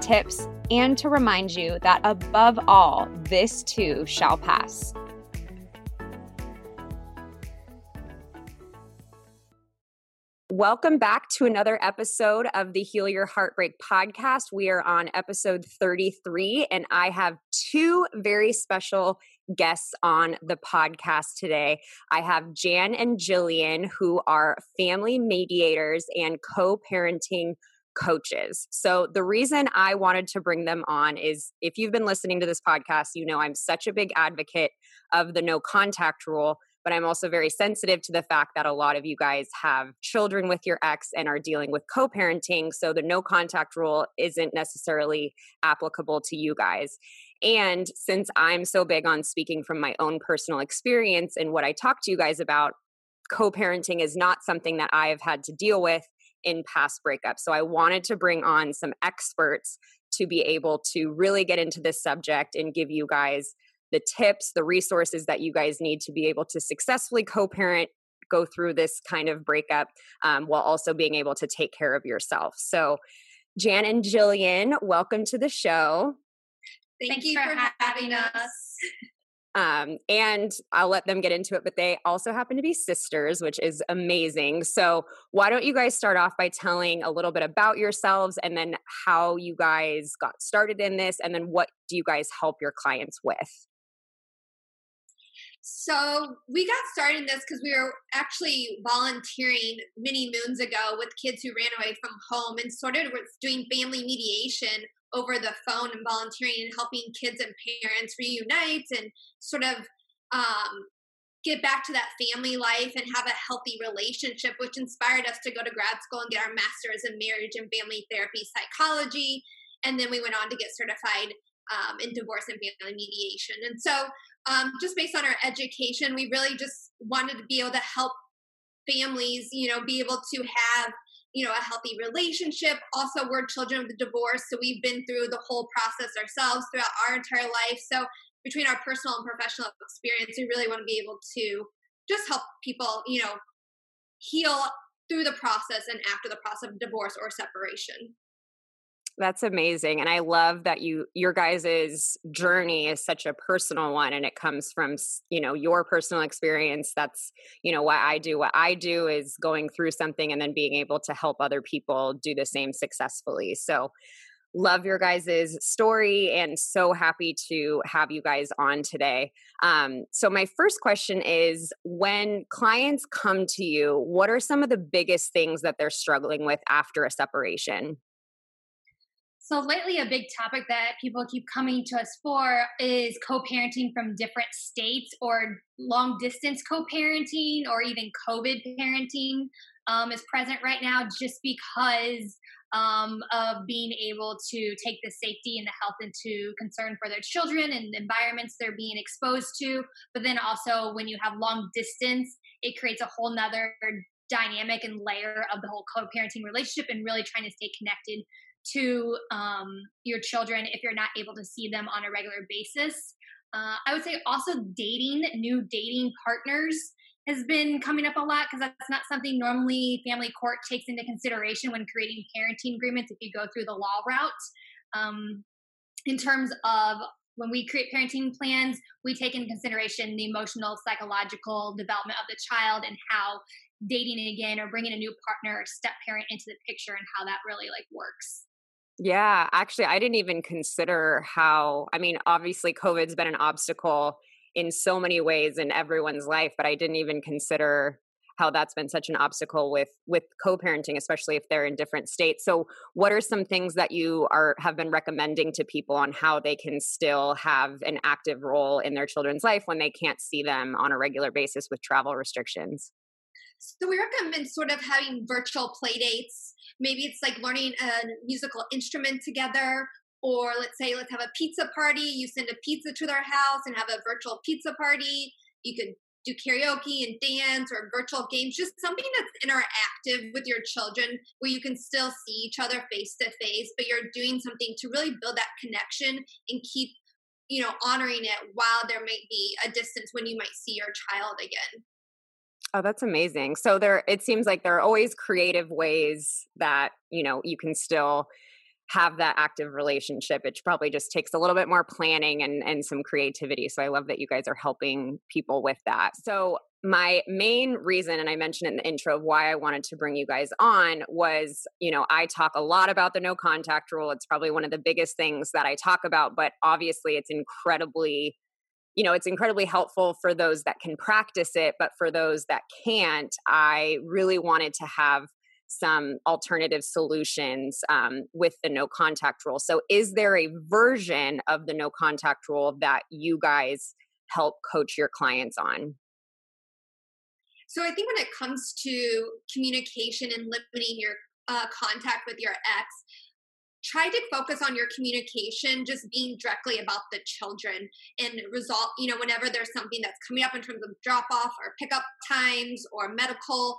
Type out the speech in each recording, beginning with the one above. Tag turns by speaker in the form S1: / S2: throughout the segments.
S1: tips, and to remind you that above all, this too shall pass. Welcome back to another episode of the Heal Your Heartbreak podcast. We are on episode 33, and I have two very special guests on the podcast today. I have Jan and Jillian, who are family mediators and co parenting coaches. So, the reason I wanted to bring them on is if you've been listening to this podcast, you know I'm such a big advocate of the no contact rule. But I'm also very sensitive to the fact that a lot of you guys have children with your ex and are dealing with co parenting. So the no contact rule isn't necessarily applicable to you guys. And since I'm so big on speaking from my own personal experience and what I talk to you guys about, co parenting is not something that I have had to deal with in past breakups. So I wanted to bring on some experts to be able to really get into this subject and give you guys the tips, the resources that you guys need to be able to successfully co parent, go through this kind of breakup um, while also being able to take care of yourself. So, Jan and Jillian, welcome to the show.
S2: Thank, Thank you for, for having us.
S1: Um, and I'll let them get into it, but they also happen to be sisters, which is amazing. So, why don't you guys start off by telling a little bit about yourselves and then how you guys got started in this, and then what do you guys help your clients with?
S2: So we got started in this because we were actually volunteering many moons ago with kids who ran away from home and sort of doing family mediation over the phone and volunteering and helping kids and parents reunite and sort of um, get back to that family life and have a healthy relationship, which inspired us to go to grad school and get our master's in marriage and family therapy psychology. And then we went on to get certified um, in divorce and family mediation. And so, um, just based on our education, we really just wanted to be able to help families, you know, be able to have you know a healthy relationship. Also we're children of the divorce so we've been through the whole process ourselves throughout our entire life. So between our personal and professional experience we really want to be able to just help people you know heal through the process and after the process of divorce or separation
S1: that's amazing and i love that you your guys's journey is such a personal one and it comes from you know your personal experience that's you know what i do what i do is going through something and then being able to help other people do the same successfully so love your guys' story and so happy to have you guys on today. Um, so, my first question is when clients come to you, what are some of the biggest things that they're struggling with after a separation?
S3: So, lately, a big topic that people keep coming to us for is co parenting from different states or long distance co parenting or even COVID parenting um, is present right now just because um, of being able to take the safety and the health into concern for their children and environments they're being exposed to. But then also, when you have long distance, it creates a whole nother dynamic and layer of the whole co parenting relationship and really trying to stay connected to um, your children if you're not able to see them on a regular basis. Uh, I would say also dating new dating partners has been coming up a lot because that's not something normally family court takes into consideration when creating parenting agreements if you go through the law route. Um, in terms of when we create parenting plans, we take into consideration the emotional, psychological development of the child and how dating again or bringing a new partner or step parent into the picture and how that really like works.
S1: Yeah, actually, I didn't even consider how, I mean, obviously, COVID's been an obstacle in so many ways in everyone's life but i didn't even consider how that's been such an obstacle with with co-parenting especially if they're in different states. So what are some things that you are have been recommending to people on how they can still have an active role in their children's life when they can't see them on a regular basis with travel restrictions?
S2: So we recommend sort of having virtual play dates maybe it's like learning a musical instrument together or let's say let's have a pizza party. You send a pizza to their house and have a virtual pizza party. You could do karaoke and dance or virtual games just something that's interactive with your children where you can still see each other face to face but you're doing something to really build that connection and keep you know honoring it while there might be a distance when you might see your child again
S1: Oh, that's amazing. So there it seems like there are always creative ways that, you know, you can still have that active relationship. It probably just takes a little bit more planning and, and some creativity. So I love that you guys are helping people with that. So my main reason, and I mentioned in the intro of why I wanted to bring you guys on was, you know, I talk a lot about the no contact rule. It's probably one of the biggest things that I talk about, but obviously it's incredibly you know it's incredibly helpful for those that can practice it but for those that can't i really wanted to have some alternative solutions um, with the no contact rule. So, is there a version of the no contact rule that you guys help coach your clients on?
S2: So, I think when it comes to communication and limiting your uh, contact with your ex, try to focus on your communication just being directly about the children and resolve you know whenever there's something that's coming up in terms of drop off or pickup times or medical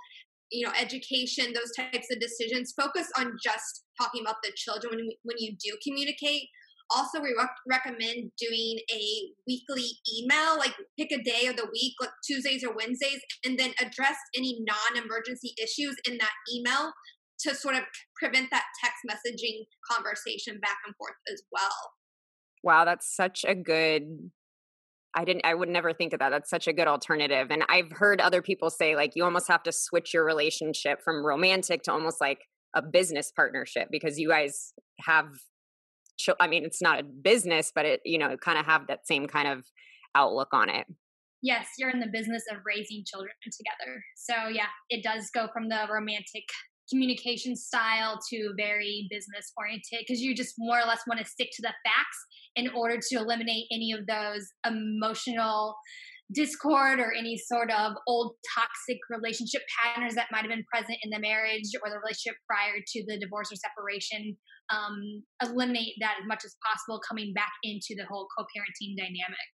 S2: you know education those types of decisions focus on just talking about the children when, when you do communicate. Also we rec- recommend doing a weekly email like pick a day of the week like tuesdays or wednesdays and then address any non-emergency issues in that email to sort of prevent that text messaging conversation back and forth as well
S1: wow that's such a good I didn't I would never think of that. That's such a good alternative. And I've heard other people say like you almost have to switch your relationship from romantic to almost like a business partnership because you guys have I mean it's not a business but it you know kind of have that same kind of outlook on it.
S3: Yes, you're in the business of raising children together. So yeah, it does go from the romantic communication style to very business oriented because you just more or less want to stick to the facts in order to eliminate any of those emotional discord or any sort of old toxic relationship patterns that might have been present in the marriage or the relationship prior to the divorce or separation um, eliminate that as much as possible coming back into the whole co-parenting dynamic.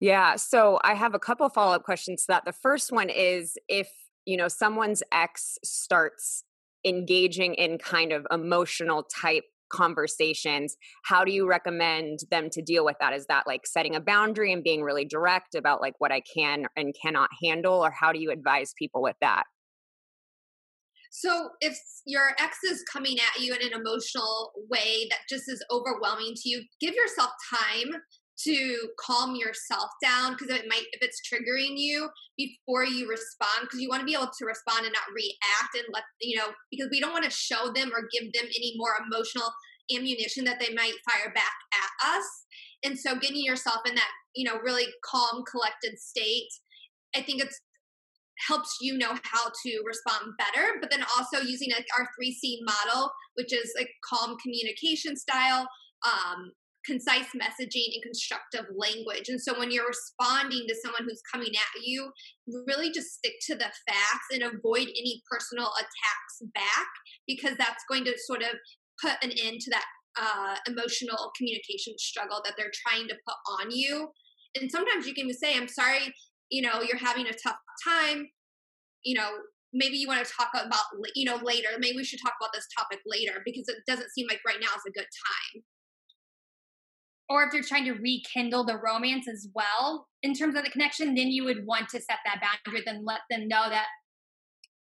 S1: Yeah so i have a couple follow-up questions to that. The first one is if you know someone's ex starts engaging in kind of emotional type conversations how do you recommend them to deal with that? Is that like setting a boundary and being really direct about like what i can and cannot handle or how do you advise people with that?
S2: So if your ex is coming at you in an emotional way that just is overwhelming to you give yourself time to calm yourself down because it might if it's triggering you before you respond because you want to be able to respond and not react and let you know because we don't want to show them or give them any more emotional ammunition that they might fire back at us. And so getting yourself in that you know really calm collected state i think it's helps you know how to respond better but then also using like our 3c model which is like calm communication style um, concise messaging and constructive language. And so when you're responding to someone who's coming at you, really just stick to the facts and avoid any personal attacks back because that's going to sort of put an end to that uh, emotional communication struggle that they're trying to put on you. And sometimes you can say, I'm sorry, you know, you're having a tough time. You know, maybe you want to talk about, you know, later. Maybe we should talk about this topic later because it doesn't seem like right now is a good time
S3: or if they're trying to rekindle the romance as well in terms of the connection, then you would want to set that boundary, then let them know that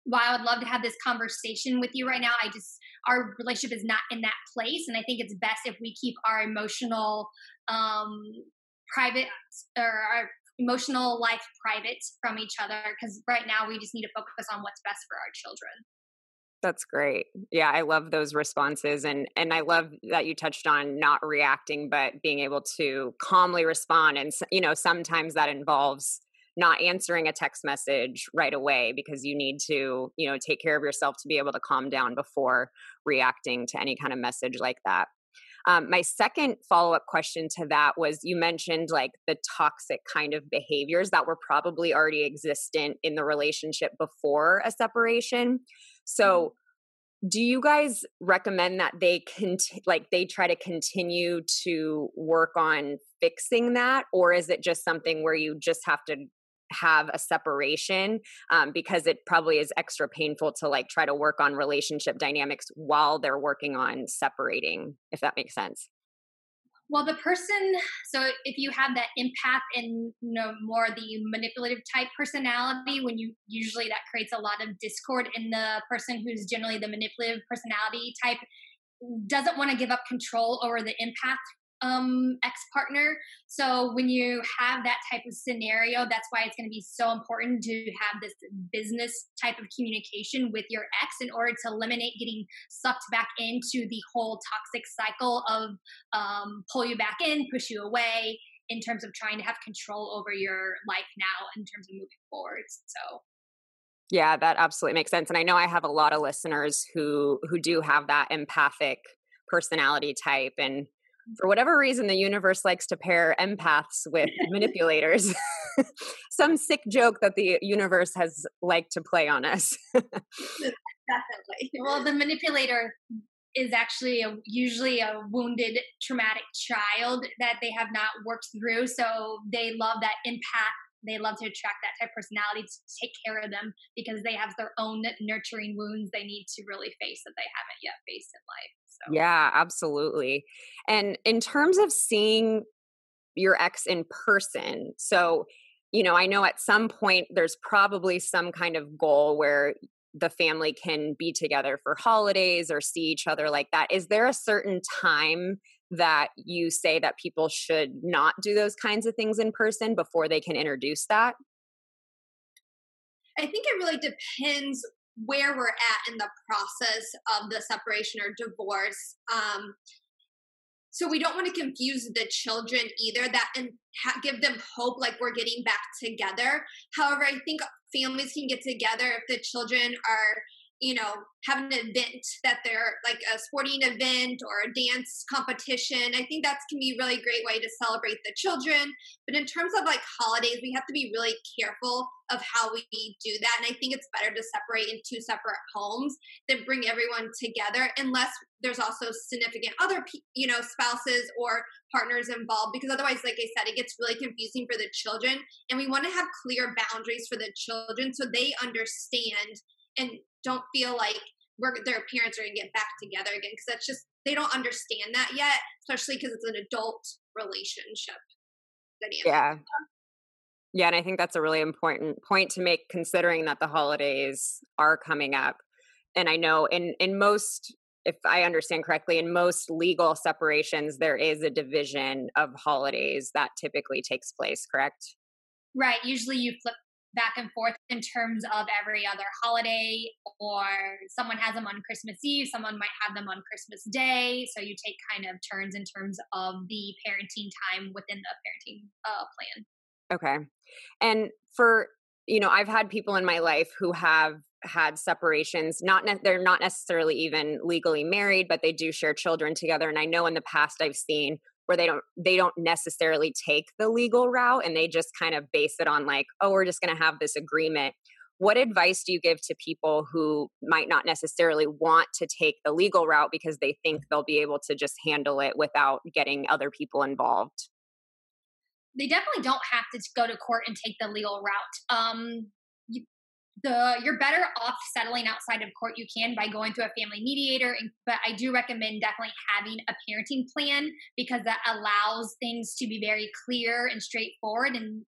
S3: while I would love to have this conversation with you right now, I just our relationship is not in that place, and I think it's best if we keep our emotional, um, private or our emotional life private from each other because right now we just need to focus on what's best for our children.
S1: That's great. Yeah, I love those responses and and I love that you touched on not reacting but being able to calmly respond and you know sometimes that involves not answering a text message right away because you need to, you know, take care of yourself to be able to calm down before reacting to any kind of message like that. Um, my second follow up question to that was you mentioned like the toxic kind of behaviors that were probably already existent in the relationship before a separation. So, do you guys recommend that they cont- like they try to continue to work on fixing that? Or is it just something where you just have to have a separation um, because it probably is extra painful to like try to work on relationship dynamics while they're working on separating if that makes sense
S3: well the person so if you have that empath and you know more the manipulative type personality when you usually that creates a lot of discord in the person who's generally the manipulative personality type doesn't want to give up control over the empath um, ex partner. So when you have that type of scenario, that's why it's going to be so important to have this business type of communication with your ex in order to eliminate getting sucked back into the whole toxic cycle of um, pull you back in, push you away in terms of trying to have control over your life now in terms of moving forward. So
S1: yeah, that absolutely makes sense. And I know I have a lot of listeners who who do have that empathic personality type and for whatever reason, the universe likes to pair empaths with manipulators. Some sick joke that the universe has liked to play on us.
S3: Definitely. Well, the manipulator is actually a, usually a wounded, traumatic child that they have not worked through. So they love that empath. They love to attract that type of personality to take care of them because they have their own nurturing wounds they need to really face that they haven't yet faced in life.
S1: So. Yeah, absolutely. And in terms of seeing your ex in person, so, you know, I know at some point there's probably some kind of goal where the family can be together for holidays or see each other like that. Is there a certain time that you say that people should not do those kinds of things in person before they can introduce that?
S2: I think it really depends where we're at in the process of the separation or divorce. Um, so we don't want to confuse the children either that and ha- give them hope like we're getting back together. However, I think families can get together if the children are you know, have an event that they're like a sporting event or a dance competition. I think that's can be a really great way to celebrate the children. But in terms of like holidays, we have to be really careful of how we do that. And I think it's better to separate in two separate homes than bring everyone together, unless there's also significant other, you know, spouses or partners involved. Because otherwise, like I said, it gets really confusing for the children. And we want to have clear boundaries for the children so they understand and don't feel like we're, their parents are going to get back together again because that's just they don't understand that yet especially because it's an adult relationship
S1: yeah. Yeah and i think that's a really important point to make considering that the holidays are coming up and i know in in most if i understand correctly in most legal separations there is a division of holidays that typically takes place correct?
S3: Right usually you flip back and forth in terms of every other holiday, or someone has them on Christmas Eve, someone might have them on Christmas Day. So you take kind of turns in terms of the parenting time within the parenting uh, plan.
S1: Okay. And for, you know, I've had people in my life who have had separations not ne- they're not necessarily even legally married but they do share children together and i know in the past i've seen where they don't they don't necessarily take the legal route and they just kind of base it on like oh we're just going to have this agreement. What advice do you give to people who might not necessarily want to take the legal route because they think they'll be able to just handle it without getting other people involved?
S3: They definitely don't have to go to court and take the legal route. Um, the you're better off settling outside of court. You can by going to a family mediator but i do recommend definitely having a parenting plan because that allows things to be very clear and straightforward and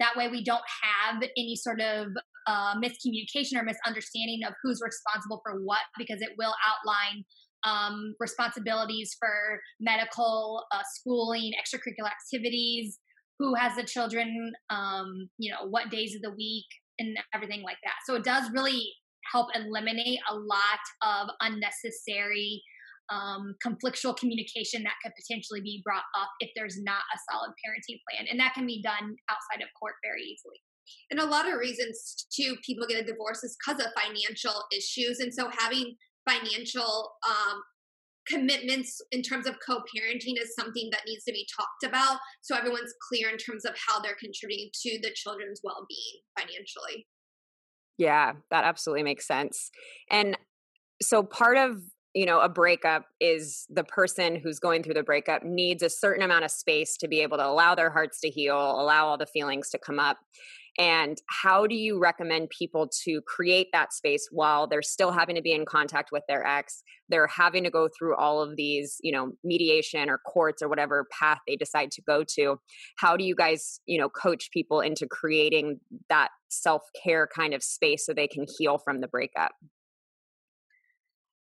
S3: that way we don't have any sort of uh, miscommunication or misunderstanding of who's responsible for what because it will outline um, responsibilities for medical uh, schooling extracurricular activities who has the children um, you know what days of the week and everything like that. So it does really help eliminate a lot of unnecessary um, conflictual communication that could potentially be brought up if there's not a solid parenting plan. And that can be done outside of court very easily.
S2: And a lot of reasons too people get a divorce is because of financial issues. And so having financial um, commitments in terms of co-parenting is something that needs to be talked about. So everyone's clear in terms of how they're contributing to the children's well-being financially.
S1: Yeah that absolutely makes sense. And so part of you know a breakup is the person who's going through the breakup needs a certain amount of space to be able to allow their hearts to heal allow all the feelings to come up and how do you recommend people to create that space while they're still having to be in contact with their ex they're having to go through all of these you know mediation or courts or whatever path they decide to go to? How do you guys you know coach people into creating that self-care kind of space so they can heal from the breakup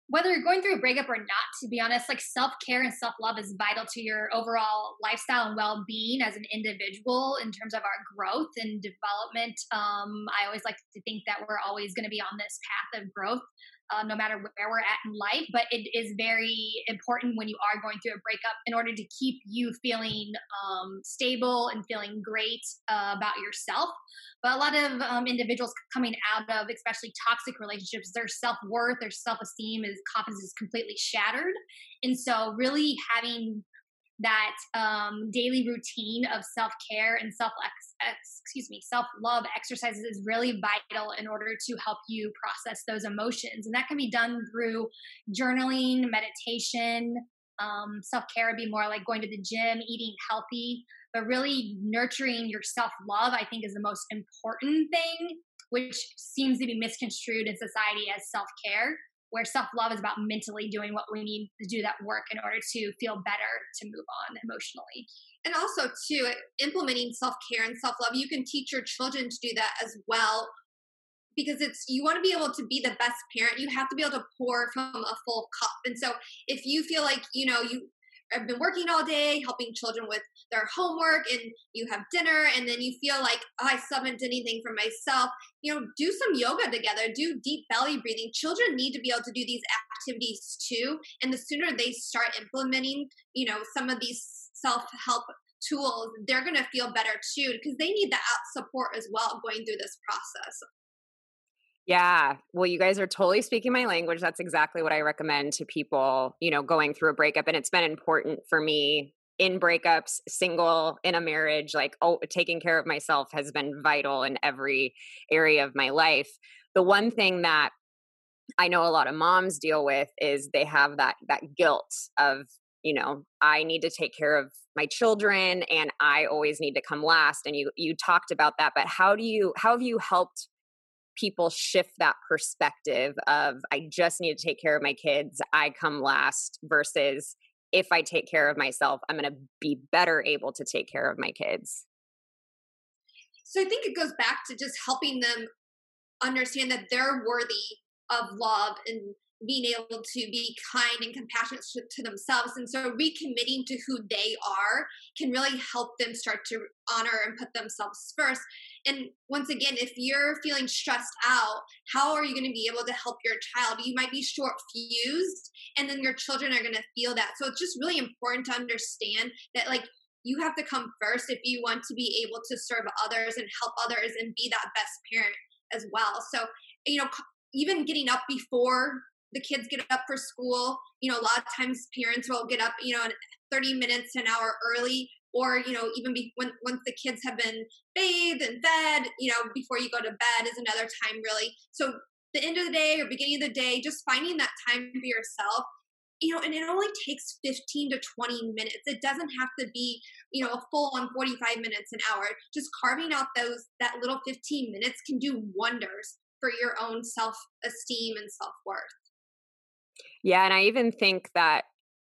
S3: whether you're going through a breakup or not, to be honest, like self care and self love is vital to your overall lifestyle and well being as an individual in terms of our growth and development. Um, I always like to think that we're always going to be on this path of growth uh, no matter where we're at in life. But it is very important when you are going through a breakup in order to keep you feeling um, stable and feeling great uh, about yourself. But a lot of um, individuals coming out of, especially toxic relationships, their self worth, their self esteem, is confidence is completely shattered. And so, really having that um, daily routine of self care and self excuse me self love exercises is really vital in order to help you process those emotions, and that can be done through journaling, meditation. Um, self care would be more like going to the gym, eating healthy, but really nurturing your self love. I think is the most important thing, which seems to be misconstrued in society as self care where self love is about mentally doing what we need to do that work in order to feel better to move on emotionally.
S2: And also, too, implementing self care and self love, you can teach your children to do that as well. Because it's you want to be able to be the best parent, you have to be able to pour from a full cup. And so, if you feel like you know you I've been working all day helping children with their homework and you have dinner and then you feel like oh, I still haven't done anything for myself, you know, do some yoga together, do deep belly breathing. Children need to be able to do these activities too. And the sooner they start implementing, you know, some of these self-help tools, they're going to feel better too because they need that support as well going through this process.
S1: Yeah. Well, you guys are totally speaking my language. That's exactly what I recommend to people, you know, going through a breakup. And it's been important for me in breakups, single, in a marriage, like, oh, taking care of myself has been vital in every area of my life. The one thing that I know a lot of moms deal with is they have that that guilt of, you know, I need to take care of my children and I always need to come last. And you you talked about that, but how do you how have you helped people shift that perspective of I just need to take care of my kids, I come last versus if I take care of myself, I'm going to be better able to take care of my kids.
S2: So I think it goes back to just helping them understand that they're worthy of love and being able to be kind and compassionate to, themselves. And so recommitting to who they are can really help them start to honor and put themselves first. And once again, if you're feeling stressed out, how are you going to be able to help your child? You might be short fused, and then your children are going to feel that. So it's just really important to understand that, like, you have to come first if you want to be able to serve others and help others and be that best parent as well. So, you know, even getting up before the kids get up for school. You know, a lot of times parents will get up, you know, 30 minutes, an hour early, or, you know, even be, when, once the kids have been bathed and fed, you know, before you go to bed is another time really. So the end of the day or beginning of the day, just finding that time for yourself you know, and it only takes 15 to 20 minutes. It doesn't have to be, you know, a full on 45 minutes an hour. Just carving out those, that little 15 minutes can do wonders for your own self esteem and self worth.
S1: Yeah. And I even think that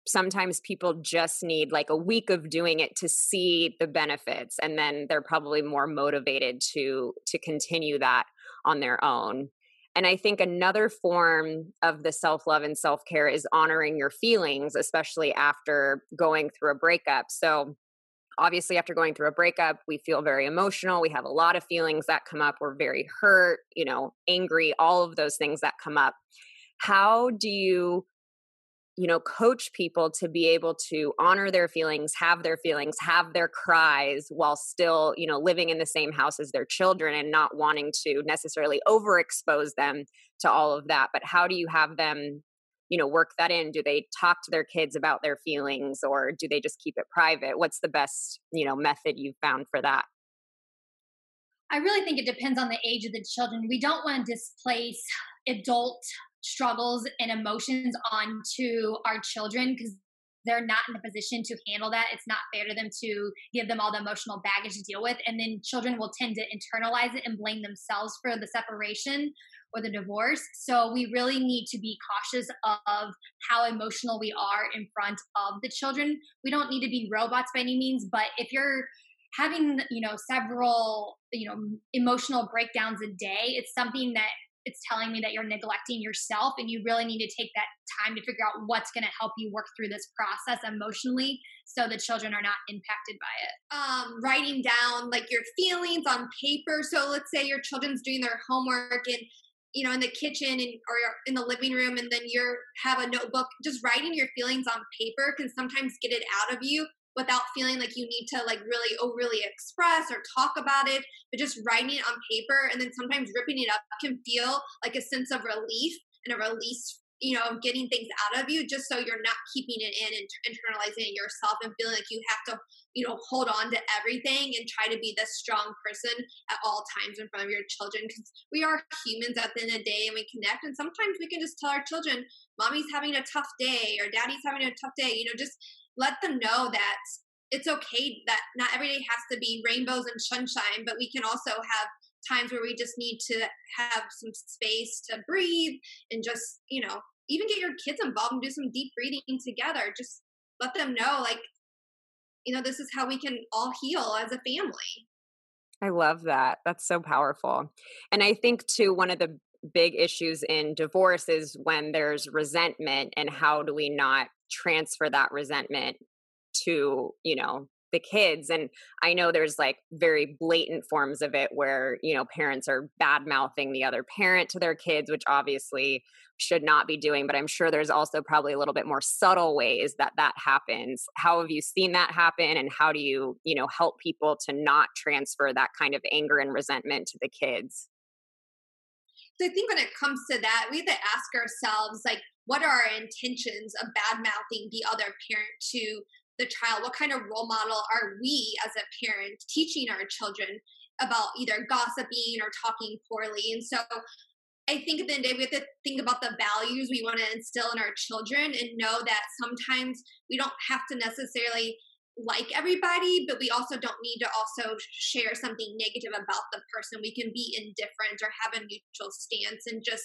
S1: sometimes people just need like a week of doing it to see the benefits and then they're probably more motivated to to continue that on their own and i think another form of the self-love and self-care is honoring your feelings especially after going through a breakup so obviously after going through a breakup we feel very emotional we have a lot of feelings that come up we're very hurt you know angry all of those things that come up how do you you know coach people to be able to honor their feelings have their feelings have their cries while still you know living in the same house as their children and not wanting to necessarily overexpose them to all of that? But how do you have them you know work that in? Do they talk to their kids about their feelings or do they just keep it private? What's the best you know method you've found for that?
S3: I really think it depends on the age of the children. We don't want to displace adult struggles and emotions onto our children because they're not in a position to handle that. It's not fair to them to give them all the emotional baggage to deal with. And then children will tend to internalize it and blame themselves for the separation or the divorce. So we really need to be cautious of how emotional we are in front of the children. We don't need to be robots by any means, but if you're having, you know, several, you know, emotional breakdowns a day, it's something that it's telling me that you're neglecting yourself and you really need to take that time to figure out what's going to help you work through this process emotionally so the children are not impacted by it.
S2: Um, writing down like your feelings on paper. So let's say your children's doing their homework and you know in the kitchen and or in the living room and then you're have a notebook just writing your feelings on paper can sometimes get it out of you without feeling like you need to like really oh, overly express or talk about it but just writing it on paper and then sometimes ripping it up can feel like a sense of relief and a release you know of getting things out of you just so you're not keeping it in and internalizing it yourself and feeling like you have to you know hold on to everything and try to be this strong person at all times in front of your children because we are humans at the end of the day and we connect and sometimes we can just tell our children mommy's having a tough day or daddy's having a tough day you know just let them know that it's okay that not every day has to be rainbows and sunshine, but we can also have times where we just need to have some space to breathe and just, you know, even get your kids involved and do some deep breathing together. Just let them know, like, you know, this is how we can all heal as a family.
S1: I love that. That's so powerful. And I think, too, one of the big issues in divorce is when there's resentment and how do we not transfer that resentment to you know the kids? And i know there's like very blatant forms of it where you know parents are bad mouthing the other parent to their kids which obviously should not be doing but i'm sure there's also probably a little bit more subtle ways that that happens. How have you seen that happen and how do you you know help people to not transfer that kind of anger and resentment to the kids
S2: so I think when it comes to that, we have to ask ourselves, like, what are our intentions of bad mouthing the other parent to the child? What kind of role model are we as a parent teaching our children about either gossiping or talking poorly? And so I think at the end of the day, we have to think about the values we want to instill in our children and know that sometimes we don't have to necessarily like everybody, but we also don't need to also share something negative about the person. We can be indifferent or have a neutral stance and just,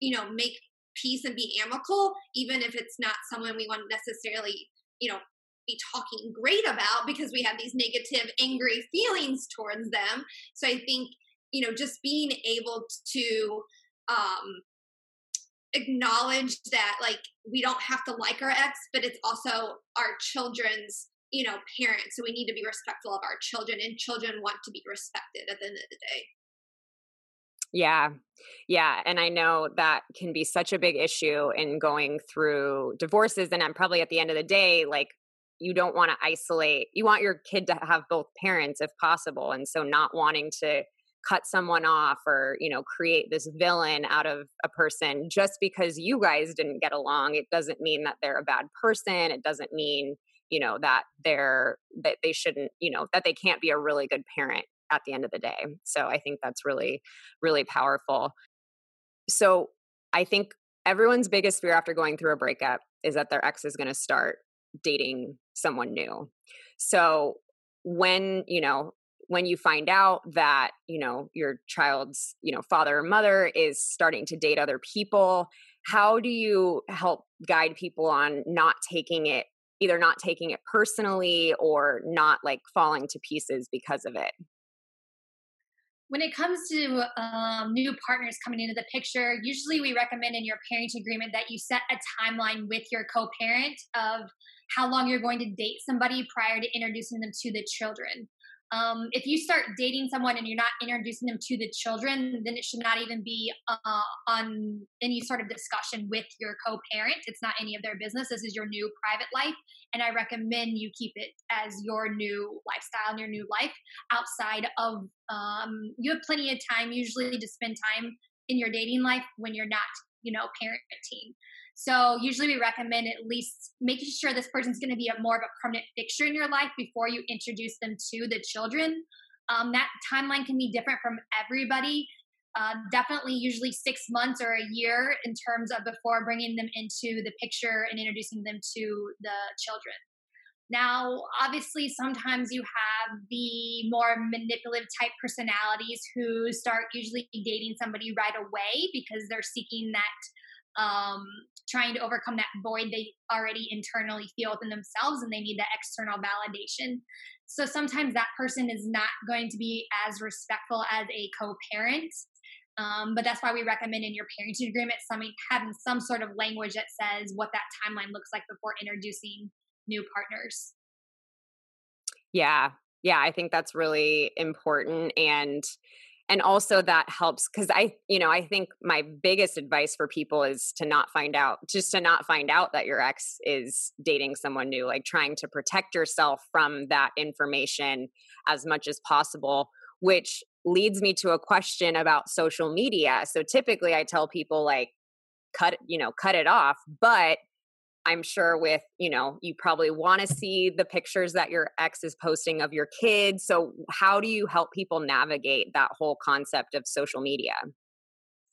S2: you know, make peace and be amicable, even if it's not someone we want to necessarily, you know, be talking great about because we have these negative, angry feelings towards them. So I think, you know, just being able to um acknowledge that like we don't have to like our ex but it's also our children's you know parents so we need to be respectful of our children and children want to be respected at the end of the day
S1: yeah. Yeah. And I know that can be such a big issue in going through divorces. And I'm probably at the end of the day, like, you don't want to isolate, you want your kid to have both parents if possible. And so not wanting to cut someone off or, you know, create this villain out of a person just because you guys didn't get along, it doesn't mean that they're a bad person. It doesn't mean, you know, that they're, that they shouldn't, you know, that they can't be a really good parent at the end of the day. So I think that's really, really powerful. So I think everyone's biggest fear after going through a breakup is that their ex is going to start dating someone new. So when, you know, when you find out that you know your child's you know father or mother is starting to date other people how do you help guide people on not taking it either not taking it personally or not like falling to pieces because of it
S3: when it comes to um, new partners coming into the picture, usually we recommend in your parenting agreement that you set a timeline with your co parent of how long you're going to date somebody prior to introducing them to the children. Um, if you start dating someone and you're not introducing them to the children, then it should not even be uh, on any sort of discussion with your co parent. It's not any of their business. This is your new private life. And I recommend you keep it as your new lifestyle and your new life outside of, um, you have plenty of time usually to spend time in your dating life when you're not, you know, parenting. So usually we recommend at least making sure this person's going to be a more of a permanent fixture in your life before you introduce them to the children. Um, that timeline can be different from everybody. Uh, definitely, usually six months or a year in terms of before bringing them into the picture and introducing them to the children. Now, obviously, sometimes you have the more manipulative type personalities who start usually dating somebody right away because they're seeking that um, trying to overcome that void they already internally feel within themselves and they need that external validation. So sometimes that person is not going to be as respectful as a co parent. Um, but that's why we recommend in your parenting agreement having some sort of language that says what that timeline looks like before introducing new partners.
S1: Yeah. Yeah. I think that's really important. And and also that helps because i you know i think my biggest advice for people is to not find out just to not find out that your ex is dating someone new like trying to protect yourself from that information as much as possible which leads me to a question about social media. So typically i tell people like cut you know cut it off but I'm sure with, you know, you probably want to see the pictures that your ex is posting of your kids. So, how do you help people navigate that whole concept of social media?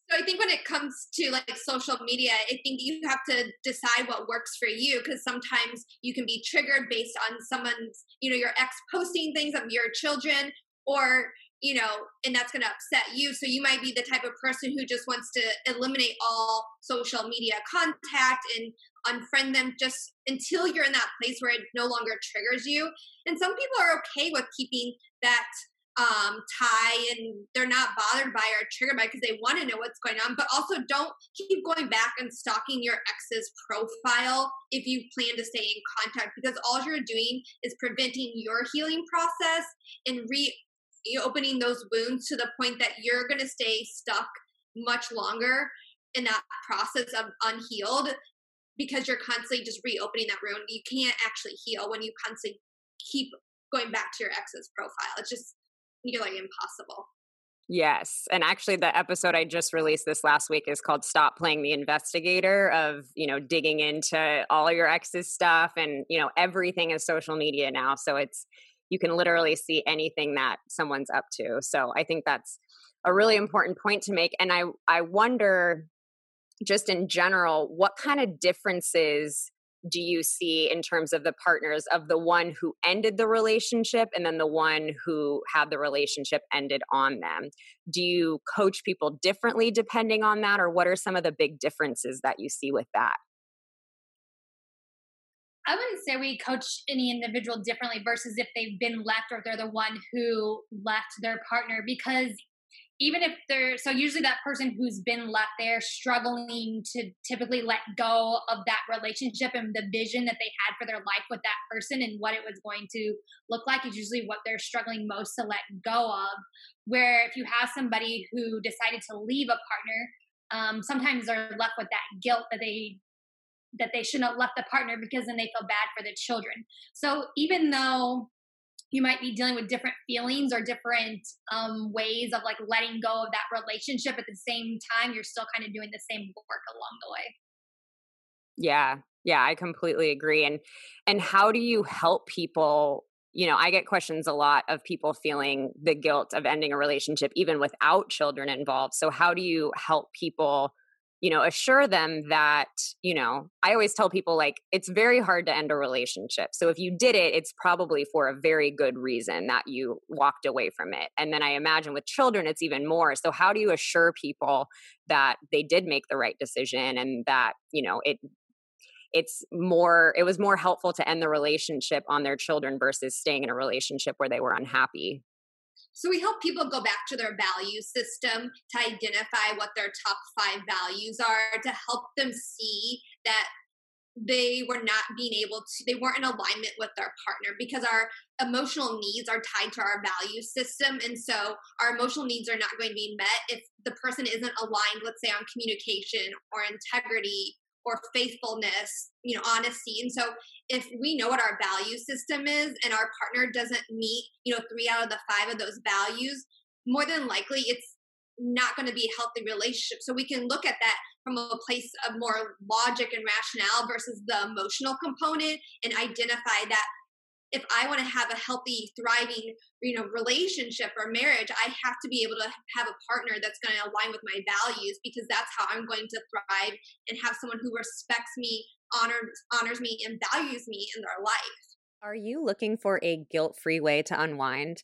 S2: So, I think when it comes to like social media, I think you have to decide what works for you because sometimes you can be triggered based on someone's, you know, your ex posting things of your children or you know, and that's going to upset you. So you might be the type of person who just wants to eliminate all social media contact and unfriend them just until you're in that place where it no longer triggers you. And some people are okay with keeping that um, tie and they're not bothered by or triggered by because they want to know what's going on. But also don't keep going back and stalking your ex's profile if you plan to stay in contact because all you're doing is preventing your healing process and re opening those wounds to the point that you're going to stay stuck much longer in that process of unhealed because you're constantly just reopening that wound. You can't actually heal when you constantly keep going back to your ex's profile. It's just nearly impossible.
S1: Yes. And actually the episode I just released this last week is called Stop Playing the Investigator of, you know, digging into all your ex's stuff and, you know, everything is social media now. So it's you can literally see anything that someone's up to. So I think that's a really important point to make. And I I wonder just in general, what kind of differences do you see in terms of the partners of the one who ended the relationship and then the one who had the relationship ended on them? Do you coach people differently depending on that, or what are some of the big differences that you see with that?
S3: I wouldn't say we coach any individual differently versus if they've been left or they're the one who left their partner because even if they're so usually that person who's been left there struggling to typically let go of that relationship and the vision that they had for their life with that person and what it was going to look like is usually what they're struggling most to let go of where if you have somebody who decided to leave a partner um, sometimes they're left with that guilt that they that they shouldn't have left the partner because then they feel bad for the children. So even though you might be dealing with different feelings or different um, ways of like letting go of that relationship at the same time, you're still kind of doing the same work along the way.
S1: Yeah, yeah, I completely agree. And and how do you help people? You know, I get questions a lot of people feeling the guilt of ending a relationship even without children involved. So how do you help people? You know assure them that you know i always tell people like it's very hard to end a relationship so if you did it it's probably for a very good reason that you walked away from it. And then i imagine with children it's even more so how do you assure people that they did make the right decision and that you know it it's more it was more helpful to end the relationship on their children versus staying in a relationship where they were unhappy
S2: so we help people go back to their value system to identify what their top five values are to help them see that they were not being able to they weren't in alignment with their partner because our emotional needs are tied to our value system. And so our emotional needs are not going to be met if the person isn't aligned let's say on communication or integrity or faithfulness, you know, honesty. And so if we know what our value system is and our partner doesn't meet, you know, three out of the five of those values, more than likely it's not going to be a healthy relationship. So we can look at that from a place of more logic and rationale versus the emotional component and identify that if I want to have a healthy, thriving, you know, relationship or marriage, I have to be able to have a partner that's going to align with my values because that's how I'm going to thrive and have someone who respects me, honors honors me, and values me in their life.
S1: Are you looking for a guilt-free way to unwind?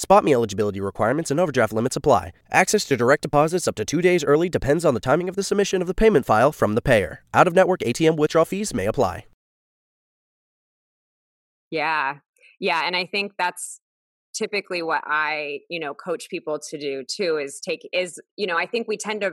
S4: SpotMe eligibility requirements and overdraft limits apply. Access to direct deposits up to two days early depends on the timing of the submission of the payment file from the payer. Out of network ATM withdrawal fees may apply.
S1: Yeah. Yeah. And I think that's typically what I, you know, coach people to do too is take, is, you know, I think we tend to,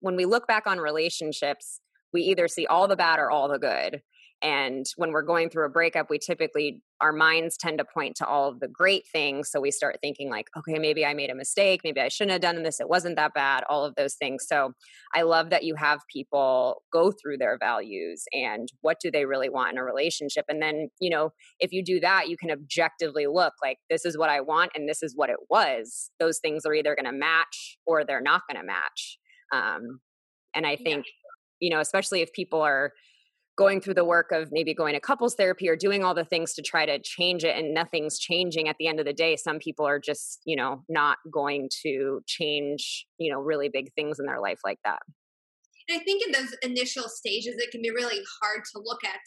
S1: when we look back on relationships, we either see all the bad or all the good. And when we're going through a breakup, we typically, our minds tend to point to all of the great things. So we start thinking, like, okay, maybe I made a mistake. Maybe I shouldn't have done this. It wasn't that bad. All of those things. So I love that you have people go through their values and what do they really want in a relationship. And then, you know, if you do that, you can objectively look like, this is what I want and this is what it was. Those things are either going to match or they're not going to match. Um, and I think, yeah. you know, especially if people are, going through the work of maybe going to couples therapy or doing all the things to try to change it and nothing's changing at the end of the day. Some people are just you know not going to change you know really big things in their life like that.
S2: And i think in those initial stages it can be really hard to look at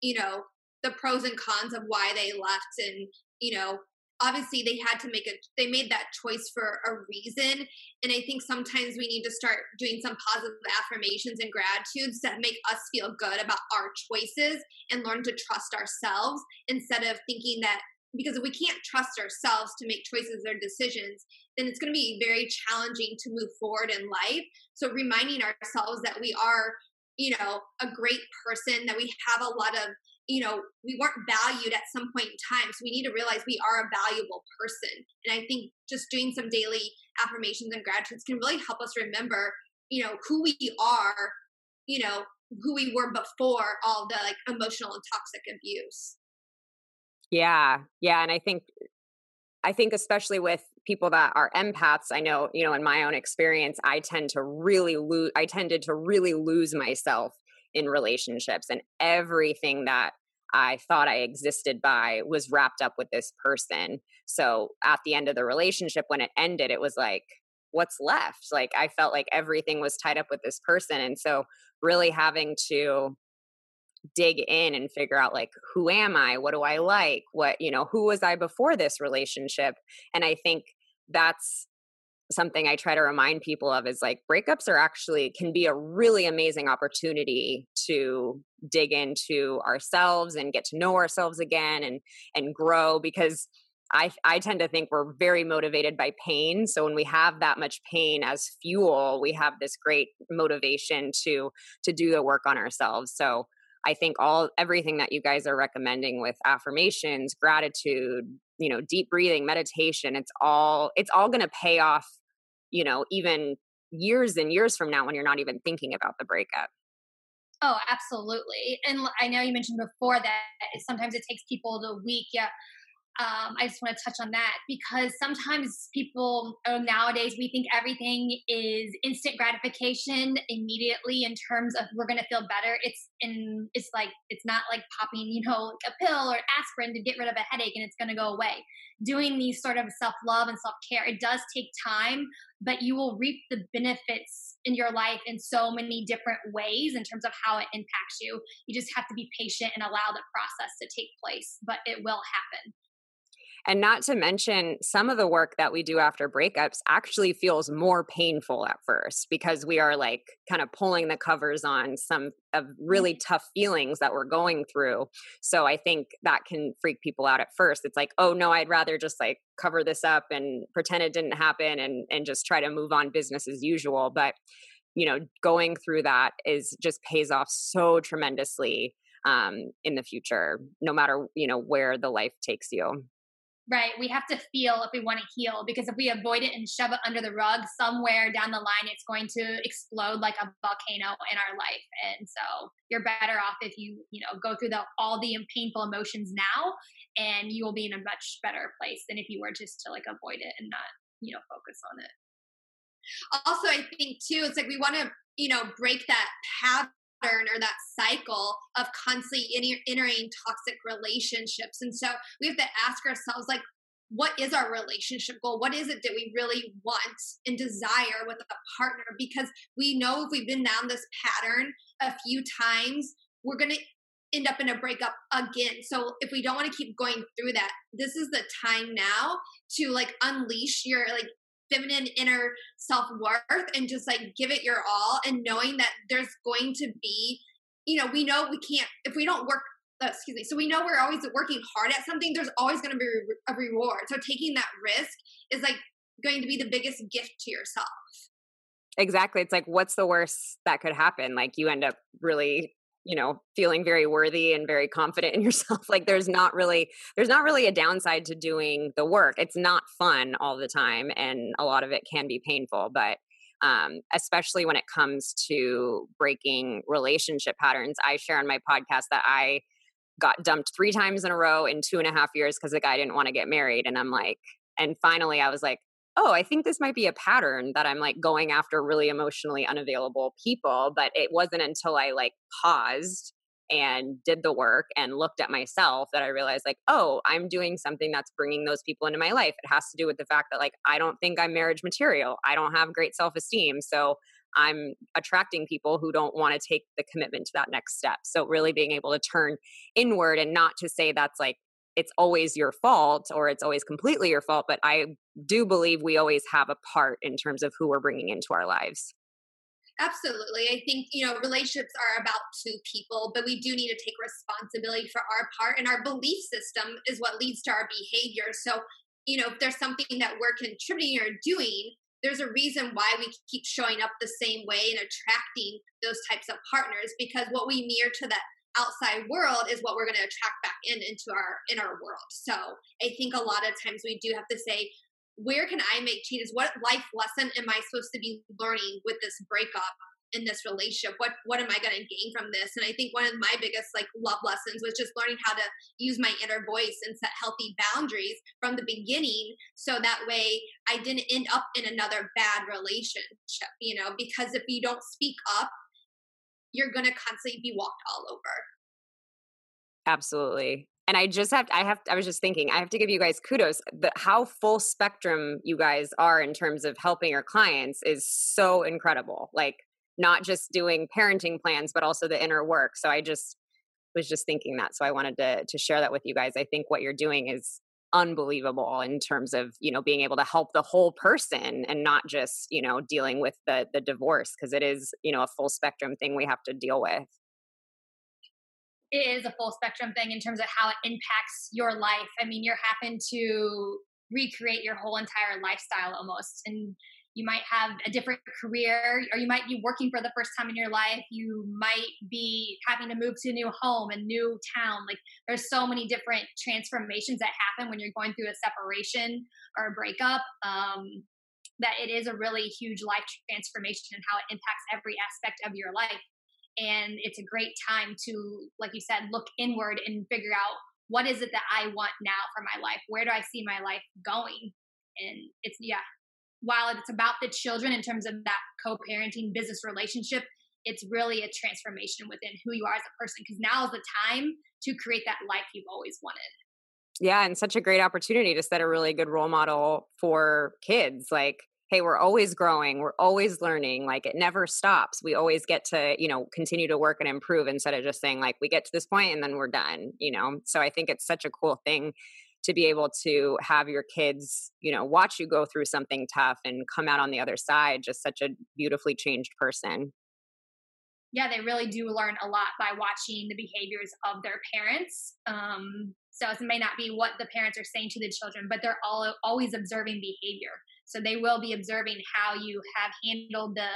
S2: you know the pros and cons of why they left and you know obviously they had to make a they made that choice for a reason and i think sometimes we need to start doing some positive affirmations and gratitudes that make us feel good about our choices and learn to trust ourselves instead of thinking that because if we can't trust ourselves to make choices or decisions then it's going to be very challenging to move forward in life. So reminding ourselves that we are you know a great person that we have a lot of you know we weren't valued at some point in time so we need to realize we are a valuable person. And i think just doing some daily affirmations and gratitudes can really help us remember you know who we are you know who we were before all the like emotional and toxic abuse.
S1: Yeah yeah and i think i think especially with people that are empaths i know you know in my own experience i tend to really lose i tended to really lose myself in relationships and everything that I thought I existed by was wrapped up with this person. So at the end of the relationship, when it ended, it was like, what's left? Like I felt like everything was tied up with this person. And so really having to dig in and figure out like who am i what do i like what you know who was i before this relationship and i think that's something I try to remind people of is like breakups are actually can be a really amazing opportunity to dig into ourselves and get to know ourselves again and and grow because I I tend to think we're very motivated by pain. So when we have that much pain as fuel, we have this great motivation to to do the work on ourselves. So I think all everything that you guys are recommending with affirmations, gratitude, you know, deep breathing, meditation, it's all it's all going to pay off you know, even years and years from now when you're not even thinking about the breakup.
S3: Oh, absolutely. And I know you mentioned before that sometimes it takes people a week. Yeah. Um, I just want to touch on that because sometimes people oh, nowadays we think everything is instant gratification immediately in terms of we're to feel better. It's in it's like it's not like popping you know a pill or aspirin to get rid of a headache and it's to go away. Doing these sort of self love and self care it does take time, but you will reap the benefits in your life in so many different ways in terms of how it impacts you. You just have to be patient and allow the process to take place, but it will happen.
S1: And not to mention, some of the work that we do after breakups actually feels more painful at first because we are like kind of pulling the covers on some of really mm-hmm. tough feelings that we're going through. So I think that can freak people out at first. It's like, oh no, I'd rather just like cover this up and pretend it didn't happen and and just try to move on business as usual. But you know, going through that is just pays off so tremendously um in the future no matter you know where the life takes you
S3: right? We have to feel if we want to heal because if we avoid it and shove it under the rug, somewhere down the line, it's going to explode like a volcano in our life. And so you're better off if you, you know, go through the, all the painful emotions now and you will be in a much better place than if you were just to like avoid it and not, you know, focus on it.
S2: Also, I think too, it's like we want to, you know, break that pattern or that cycle of constantly entering toxic relationships. And so we have to ask ourselves, like, what is our relationship goal? What is it that we really want and desire with a partner? Because we know if we've been down this pattern a few times, we're going to end up in a breakup again. So if we don't want to keep going through that, this is the time now to like unleash your like feminine inner self worth and just like give it your all and knowing that there's going to be, you know, we know we can't, if we don't work, uh, excuse me, so we know we're always working hard at something, there's always going to be a reward. So taking that risk is like going to be the biggest gift to yourself.
S1: Exactly. It's like, what's the worst that could happen? Like, you end up really you know feeling very worthy and very confident in yourself like there's not really there's not really a downside to doing the work it's not fun all the time and a lot of it can be painful but um, especially when it comes to breaking relationship patterns i share on my podcast that i got dumped three times in a row in two and a half years because the guy didn't want to get married and i'm like and finally i was like oh, I think this might be a pattern that I'm like going after really emotionally unavailable people. But it wasn't until I like paused and did the work and looked at myself that I realized like, oh, I'm doing something that's bringing those people into my life. It has to do with the fact that like I don't think I'm marriage material. I don't have great self-esteem. So I'm attracting people who don't want to take the commitment to that next step. So really being able to turn inward and not to say that's like it's always your fault or it's always completely your fault but i do believe we always have a part in terms of who we're bringing into our lives
S2: Absolutely. I think, you know, relationships are about two people, but we do need to take responsibility for our part. And our belief system is what leads to our behavior. So, you know, if there's something that we're contributing or doing, there's a reason why we keep showing up the same way and attracting those types of partners because what we mirror to that outside world is what we're going to attract back in into our in our world so i think a lot of times we do have to say where can I make changes? What life lesson am I supposed to be learning with this breakup in this relationship? What what am I going to gain from this? And I think one of my biggest like love lessons was just learning how to use my inner voice and set healthy boundaries from the beginning, so that way I didn't end up in another bad relationship. You know, because if you don't speak up, you're going to constantly be walked all over.
S1: Absolutely and I just have I have I was just thinking I have to give you guys kudos the how full spectrum you guys are in terms of helping your clients is so incredible like not just doing parenting plans but also the inner work so I just was just thinking that so I wanted to to share that with you guys I think what you're doing is unbelievable in terms of you know being able to help the whole person and not just you know dealing with the the divorce because it is you know a full spectrum thing we have to deal with
S3: it is a full spectrum thing in terms of how it impacts your life. I mean, you're having to recreate your whole entire lifestyle almost. And you might have a different career, or you might be working for the first time in your life. You might be having to move to a new home, a new town. Like, there's so many different transformations that happen when you're going through a separation or a breakup. Um, that it is a really huge life transformation and how it impacts every aspect of your life and it's a great time to like you said look inward and figure out what is it that i want now for my life where do i see my life going and it's yeah while it's about the children in terms of that co-parenting business relationship it's really a transformation within who you are as a person because now is the time to create that life you've always wanted.
S1: Yeah and such a great opportunity to set a really good role model for kids like hey we're always growing we're always learning like it never stops. We always get to you know continue to work and improve instead of just saying like we get to this point and then we're done you know? So i think it's such a cool thing to be able to have your kids you know watch you go through something tough and come out on the other side just such a beautifully changed person.
S3: Yeah they really do learn a lot by watching the behaviors of their parents um, so it may not be what the parents are saying to the children but they're all always observing behavior. So they will be observing how you have handled the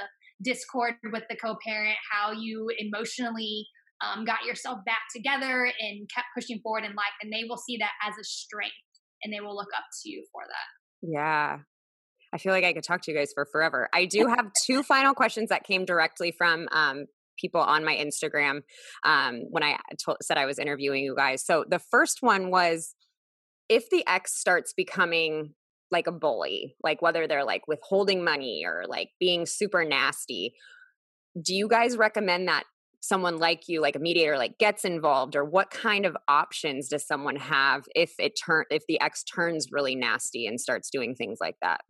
S3: discord with the co parent, how you emotionally um, got yourself back together and kept pushing forward in life. And they will see that as a strength and they will look up to you for that.
S1: Yeah. I feel like I could talk to you guys for forever. I do have two final questions that came directly from um, people on my Instagram um, when I told, said I was interviewing you guys. So the first one was if the ex starts becoming like a bully, like whether they're like withholding money or like being super nasty. Do you guys recommend that someone like you, like a mediator, like gets involved, or what kind of options does someone have if it turn if the ex turns really nasty and starts doing things like that?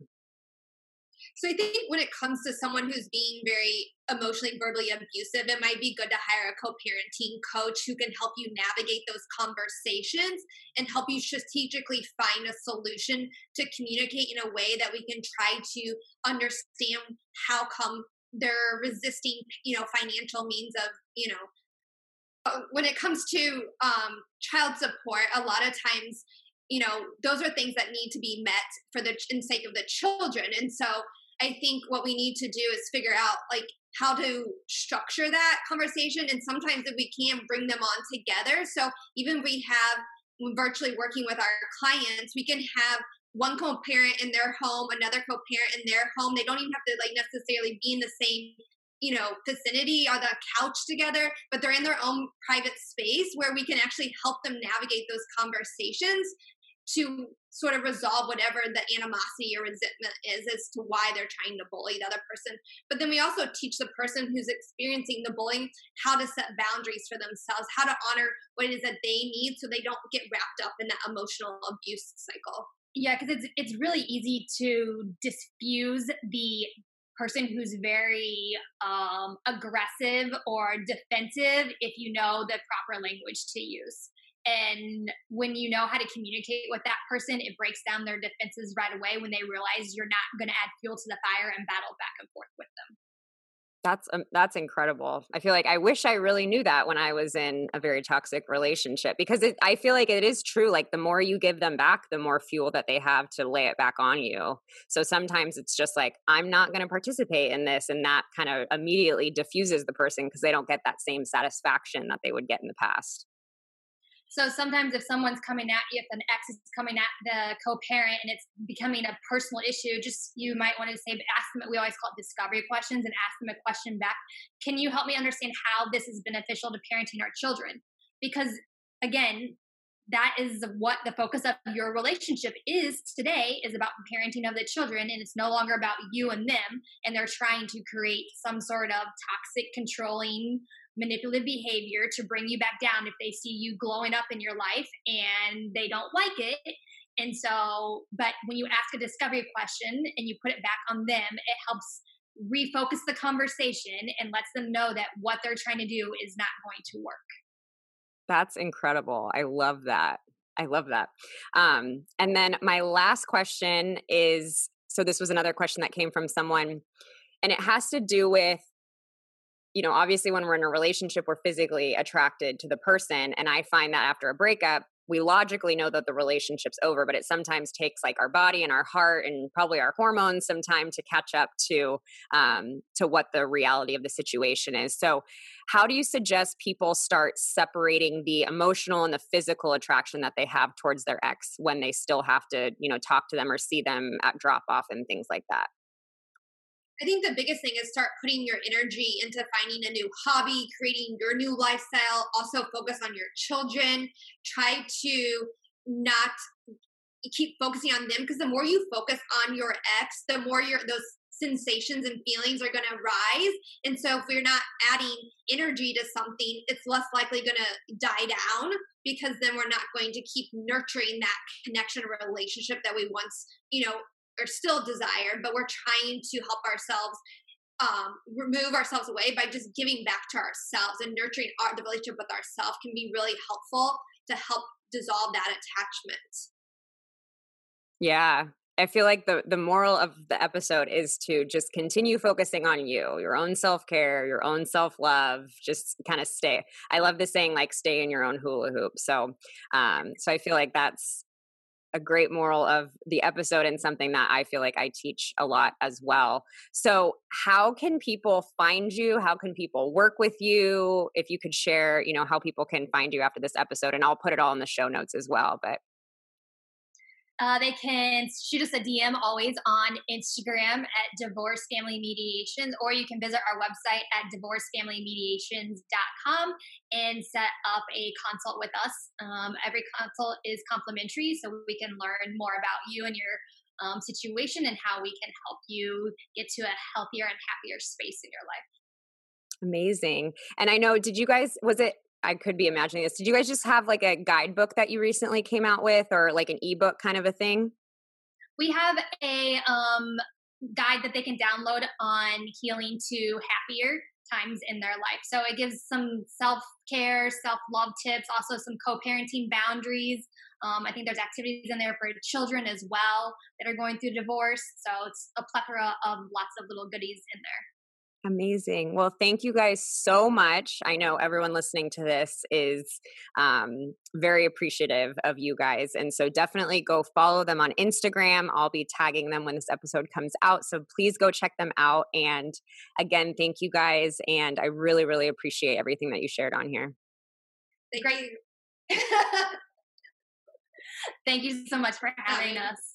S2: So I think when it comes to someone who's being very emotionally, verbally abusive, it might be good to hire a co-parenting coach who can help you navigate those conversations and help you strategically find a solution to communicate in a way that we can try to understand how come they're resisting, you know, financial means of, you know, uh, when it comes to um, child support, a lot of times you know those are things that need to be met for the in sake of the children and so I think what we need to do is figure out like how to structure that conversation. And sometimes if we can bring them on together. So even we have virtually working with our clients, we can have one co-parent in their home, another co-parent in their home. They don't even have to like necessarily be in the same you know vicinity or the couch together but they're in their own private space where we can actually help them navigate those conversations to sort of resolve whatever the animosity or resentment is as to why they're trying to bully the other person. But then we also teach the person who's experiencing the bullying how to set boundaries for themselves, how to honor what it is that they need so they don't get wrapped up in that emotional abuse cycle.
S3: Yeah, because it's it's really easy to diffuse the person who's very um, aggressive or defensive if you know the proper language to use And when you know how to communicate with that person, it breaks down their defenses right away when they realize you're not going to add fuel to the fire and battle back and forth with them.
S1: That's um, that's incredible. I feel like I wish I really knew that when I was in a very toxic relationship because it, I feel like it is true. Like the more you give them back, the more fuel that they have to lay it back on you. So sometimes it's just like I'm not going to participate in this, and that kind of immediately diffuses the person because they don't get that same satisfaction that they would get in the past.
S3: So sometimes if someone's coming at you, if an ex is coming at the co-parent and it's becoming a personal issue, just you might want to say, ask them. We always call it discovery questions, and ask them a question back. Can you help me understand how this is beneficial to parenting our children? Because again, that is what the focus of your relationship is today is about parenting of the children and it's no longer about you and them and they're trying to create some sort of toxic controlling manipulative behavior to bring you back down if they see you glowing up in your life and they don't like it. And so, but when you ask a discovery question and you put it back on them, it helps refocus the conversation and lets them know that what they're trying to do is not going to work.
S1: That's incredible. I love that. I love that. Um, and then my last question is so this was another question that came from someone, and it has to do with you know, obviously when we're in a relationship, we're physically attracted to the person. And I find that after a breakup, we logically know that the relationship's over, but it sometimes takes like our body and our heart and probably our hormones some time to catch up to um, to what the reality of the situation is. So, how do you suggest people start separating the emotional and the physical attraction that they have towards their ex when they still have to, you know, talk to them or see them at drop off and things like that?
S2: I think the biggest thing is start putting your energy into finding a new hobby, creating your new lifestyle. Also, focus on your children. Try to not keep focusing on them because the more you focus on your ex, the more your those sensations and feelings are going to rise. And so, if we're not adding energy to something, it's less likely going to die down because then we're not going to keep nurturing that connection or relationship that we once, you know, are still desired, but we're trying to help ourselves um, remove ourselves away by just giving back to ourselves and nurturing our, the relationship with ourselves can be really helpful to help dissolve that attachment.
S1: Yeah. I feel like the the moral of the episode is to just continue focusing on you, your own self-care, your own self-love, just kind of stay. I love the saying like stay in your own hula hoop. So um so I feel like that's a great moral of the episode and something that I feel like I teach a lot as well. So, how can people find you? How can people work with you? If you could share, you know, how people can find you after this episode, and I'll put it all in the show notes as well. But
S3: uh, they can shoot us a DM always on Instagram at Divorce Family Mediations, or you can visit our website at divorcefamilymediations.com and set up a consult with us. Um, every consult is complimentary, so we can learn more about you and your um, situation and how we can help you get to a healthier and happier space in your life.
S1: Amazing. And I know, did you guys, was it I could be imagining this. Did you guys just have like a guidebook that you recently came out with or like an ebook kind of a thing?
S3: We have a um, guide that they can download on healing to happier times in their life. So it gives some self care, self love tips, also some co parenting boundaries. Um, I think there's activities in there for children as well that are going through divorce. So it's a plethora of lots of little goodies in there.
S1: Amazing. Well, thank you guys so much. I know everyone listening to this is um, very appreciative of you guys. And so definitely go follow them on Instagram. I'll be tagging them when this episode comes out. So please go check them out. And again, thank you guys. And I really, really appreciate everything that you shared on here.
S2: Thank you.
S3: thank you so much for having us.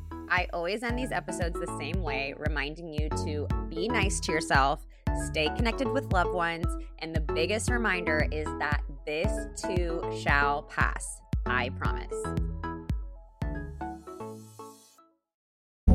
S1: I always end these episodes the same way, reminding you to be nice to yourself, stay connected with loved ones, and the biggest reminder is that this too shall pass. I promise.